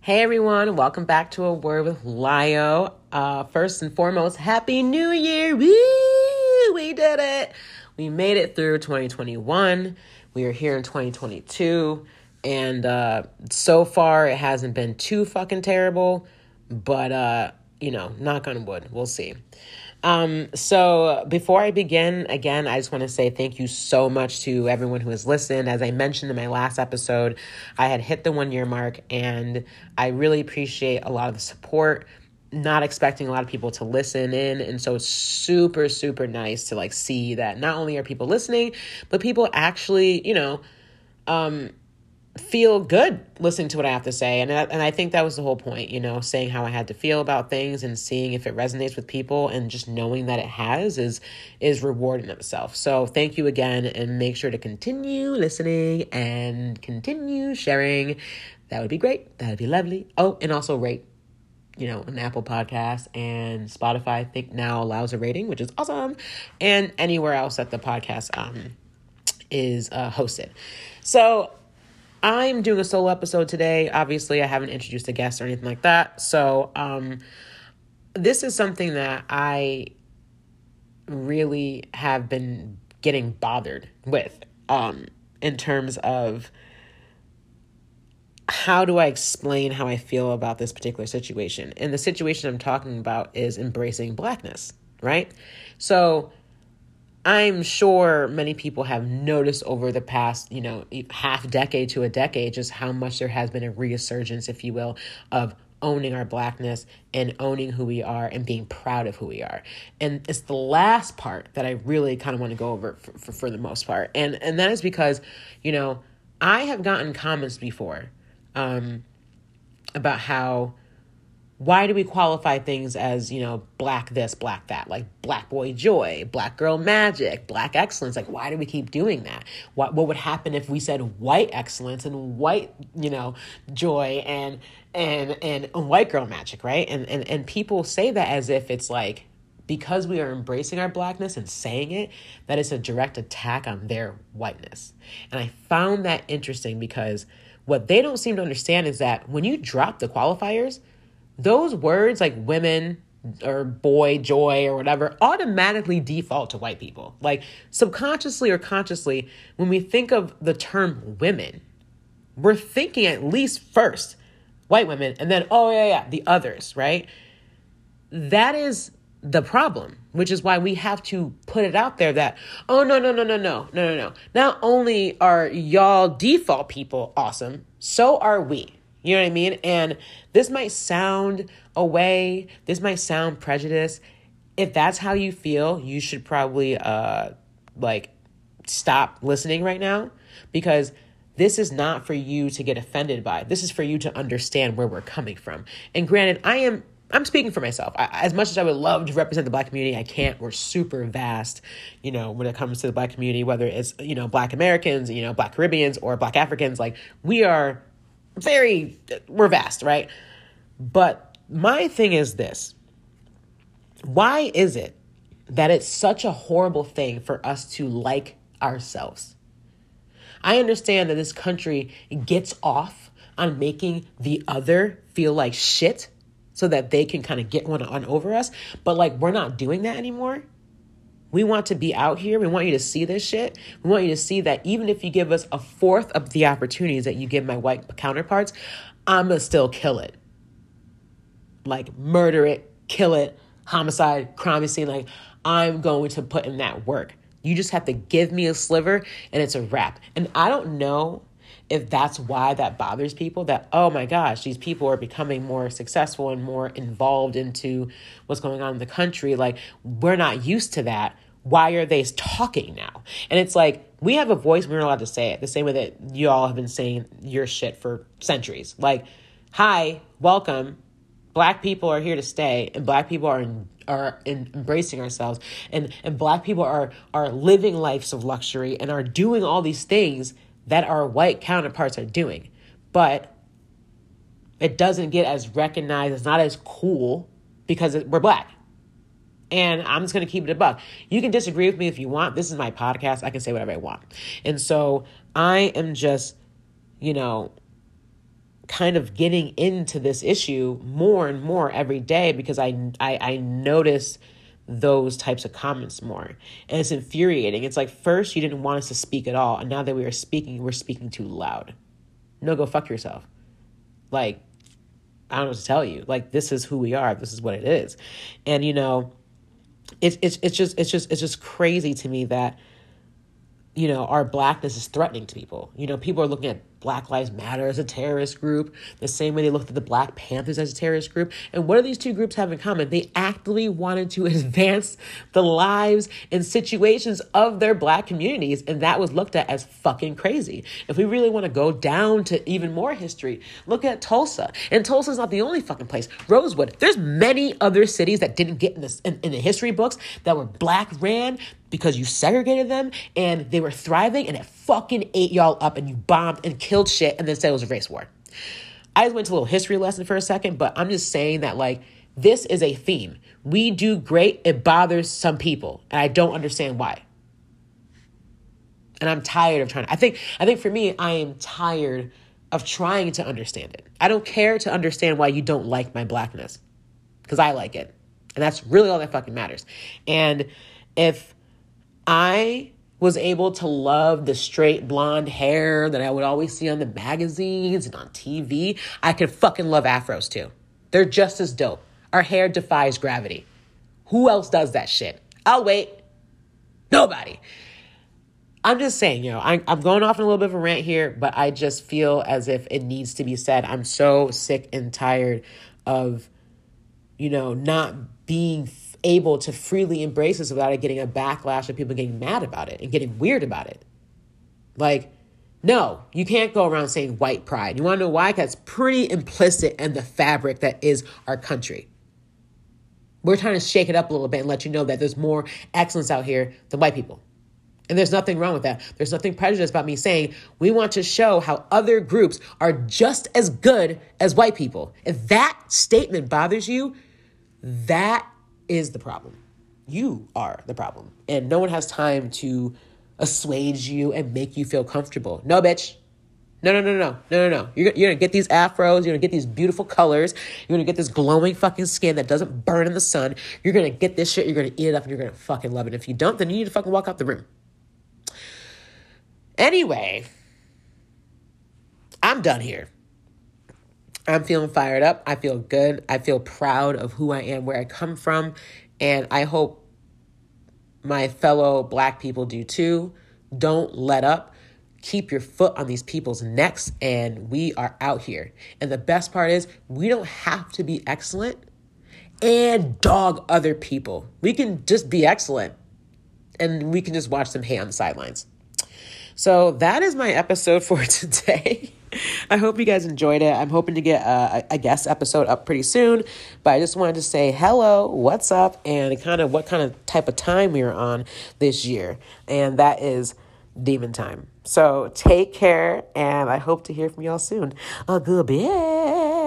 Hey everyone, welcome back to A Word with Lio. Uh, first and foremost, Happy New Year! Woo! We did it! We made it through 2021. We are here in 2022. And uh, so far, it hasn't been too fucking terrible. But, uh, you know, knock on wood, we'll see. Um, so before I begin, again, I just want to say thank you so much to everyone who has listened. As I mentioned in my last episode, I had hit the one year mark and I really appreciate a lot of the support. Not expecting a lot of people to listen in. And so it's super, super nice to like see that not only are people listening, but people actually, you know, um, feel good listening to what I have to say. And, and I think that was the whole point, you know, saying how I had to feel about things and seeing if it resonates with people and just knowing that it has is is rewarding itself. So thank you again and make sure to continue listening and continue sharing. That would be great. That would be lovely. Oh, and also rate you know, an Apple podcast and Spotify, I think now allows a rating, which is awesome. And anywhere else that the podcast um, is uh, hosted. So I'm doing a solo episode today. Obviously, I haven't introduced a guest or anything like that. So, um, this is something that I really have been getting bothered with um, in terms of how do I explain how I feel about this particular situation? And the situation I'm talking about is embracing blackness, right? So, I'm sure many people have noticed over the past, you know, half decade to a decade just how much there has been a resurgence, if you will, of owning our blackness and owning who we are and being proud of who we are. And it's the last part that I really kind of want to go over for, for, for, the most part. And and that is because, you know, I have gotten comments before um, about how why do we qualify things as you know black this black that? Like black boy joy black girl magic black excellence. Like why do we keep doing that? What what would happen if we said white excellence and white you know joy and and and white girl magic right? And and and people say that as if it's like because we are embracing our blackness and saying it that it's a direct attack on their whiteness. And i found that interesting because what they don't seem to understand is that when you drop the qualifiers those words like women or boy, joy, or whatever automatically default to white people. Like subconsciously or consciously, when we think of the term women, we're thinking at least first white women and then, oh, yeah, yeah, the others, right? That is the problem, which is why we have to put it out there that, oh, no, no, no, no, no, no, no, no. Not only are y'all default people awesome, so are we. You know what I mean? And this might sound away, this might sound prejudice. If that's how you feel, you should probably uh like stop listening right now because this is not for you to get offended by. This is for you to understand where we're coming from. And granted, I am I'm speaking for myself. I, as much as I would love to represent the black community, I can't. We're super vast, you know, when it comes to the black community, whether it's, you know, black Americans, you know, black Caribbeans or black Africans. Like, we are very, we're vast, right? But my thing is this why is it that it's such a horrible thing for us to like ourselves? I understand that this country gets off on making the other feel like shit so that they can kind of get one on over us, but like we're not doing that anymore. We want to be out here. We want you to see this shit. We want you to see that even if you give us a fourth of the opportunities that you give my white counterparts, I'm going to still kill it. Like murder it, kill it, homicide, crime scene. Like I'm going to put in that work. You just have to give me a sliver and it's a wrap. And I don't know if that's why that bothers people that oh my gosh these people are becoming more successful and more involved into what's going on in the country. Like we're not used to that. Why are they talking now? And it's like we have a voice we're not allowed to say it the same way that you all have been saying your shit for centuries. Like hi welcome. Black people are here to stay and black people are in, are in embracing ourselves and and black people are are living lives of luxury and are doing all these things that our white counterparts are doing. But it doesn't get as recognized, it's not as cool because we're black. And I'm just going to keep it above. You can disagree with me if you want. This is my podcast. I can say whatever I want. And so I am just, you know, kind of getting into this issue more and more every day because I I, I notice those types of comments more. And it's infuriating. It's like first you didn't want us to speak at all, and now that we are speaking, we're speaking too loud. No, go fuck yourself. Like, I don't know what to tell you. Like, this is who we are. This is what it is. And you know, it's it's it's just it's just it's just crazy to me that you know our blackness is threatening to people. You know, people are looking at Black Lives Matter as a terrorist group, the same way they looked at the Black Panthers as a terrorist group. And what do these two groups have in common? They actively wanted to advance the lives and situations of their black communities, and that was looked at as fucking crazy. If we really want to go down to even more history, look at Tulsa. And Tulsa's not the only fucking place. Rosewood. There's many other cities that didn't get in, this, in, in the history books that were black ran because you segregated them and they were thriving and it fucking ate y'all up and you bombed and killed shit and then said it was a race war. I just went to a little history lesson for a second, but I'm just saying that like this is a theme. We do great, it bothers some people, and I don't understand why. And I'm tired of trying. I think I think for me, I am tired of trying to understand it. I don't care to understand why you don't like my blackness because I like it. And that's really all that fucking matters. And if I was able to love the straight blonde hair that I would always see on the magazines and on TV, I could fucking love afros too. They're just as dope. Our hair defies gravity. Who else does that shit? I'll wait. Nobody. I'm just saying, you know, I, I'm going off in a little bit of a rant here, but I just feel as if it needs to be said. I'm so sick and tired of, you know, not being able to freely embrace this without it getting a backlash of people getting mad about it and getting weird about it. Like, no, you can't go around saying white pride. You want to know why? Because it's pretty implicit in the fabric that is our country. We're trying to shake it up a little bit and let you know that there's more excellence out here than white people. And there's nothing wrong with that. There's nothing prejudiced about me saying we want to show how other groups are just as good as white people. If that statement bothers you, that is the problem. You are the problem. And no one has time to assuage you and make you feel comfortable. No, bitch. No, no, no, no, no, no, no. You're, you're gonna get these afros. You're gonna get these beautiful colors. You're gonna get this glowing fucking skin that doesn't burn in the sun. You're gonna get this shit. You're gonna eat it up and you're gonna fucking love it. If you don't, then you need to fucking walk out the room. Anyway, I'm done here. I'm feeling fired up. I feel good. I feel proud of who I am, where I come from. And I hope my fellow black people do too. Don't let up. Keep your foot on these people's necks, and we are out here. And the best part is, we don't have to be excellent and dog other people. We can just be excellent and we can just watch them hate on the sidelines. So that is my episode for today. I hope you guys enjoyed it. I'm hoping to get a, a guest episode up pretty soon, but I just wanted to say hello, what's up, and kind of what kind of type of time we are on this year. And that is demon time. So take care, and I hope to hear from y'all soon. A good bit.